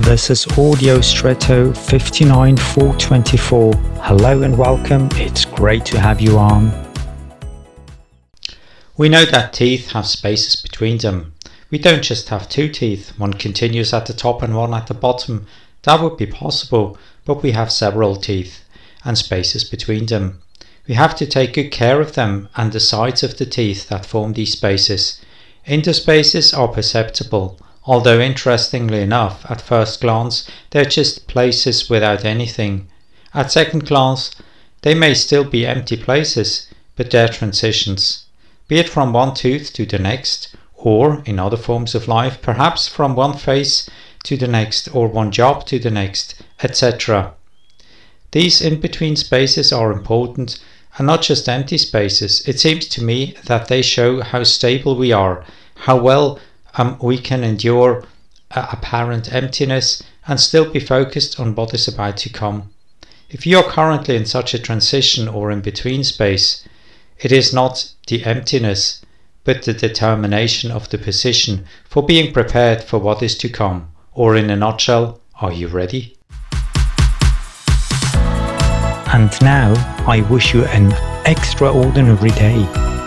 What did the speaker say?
This is Audio Stretto 59424. Hello and welcome. It's great to have you on. We know that teeth have spaces between them. We don't just have two teeth, one continuous at the top and one at the bottom. That would be possible, but we have several teeth and spaces between them. We have to take good care of them and the sides of the teeth that form these spaces. Interspaces are perceptible, although interestingly enough, at first glance, they're just places without anything. At second glance, they may still be empty places, but they're transitions. Be it from one tooth to the next, or in other forms of life, perhaps from one face to the next, or one job to the next, etc. These in between spaces are important and not just empty spaces. It seems to me that they show how stable we are, how well um, we can endure apparent emptiness and still be focused on what is about to come. If you are currently in such a transition or in between space, it is not the emptiness, but the determination of the position for being prepared for what is to come. Or in a nutshell, are you ready? And now I wish you an extraordinary day.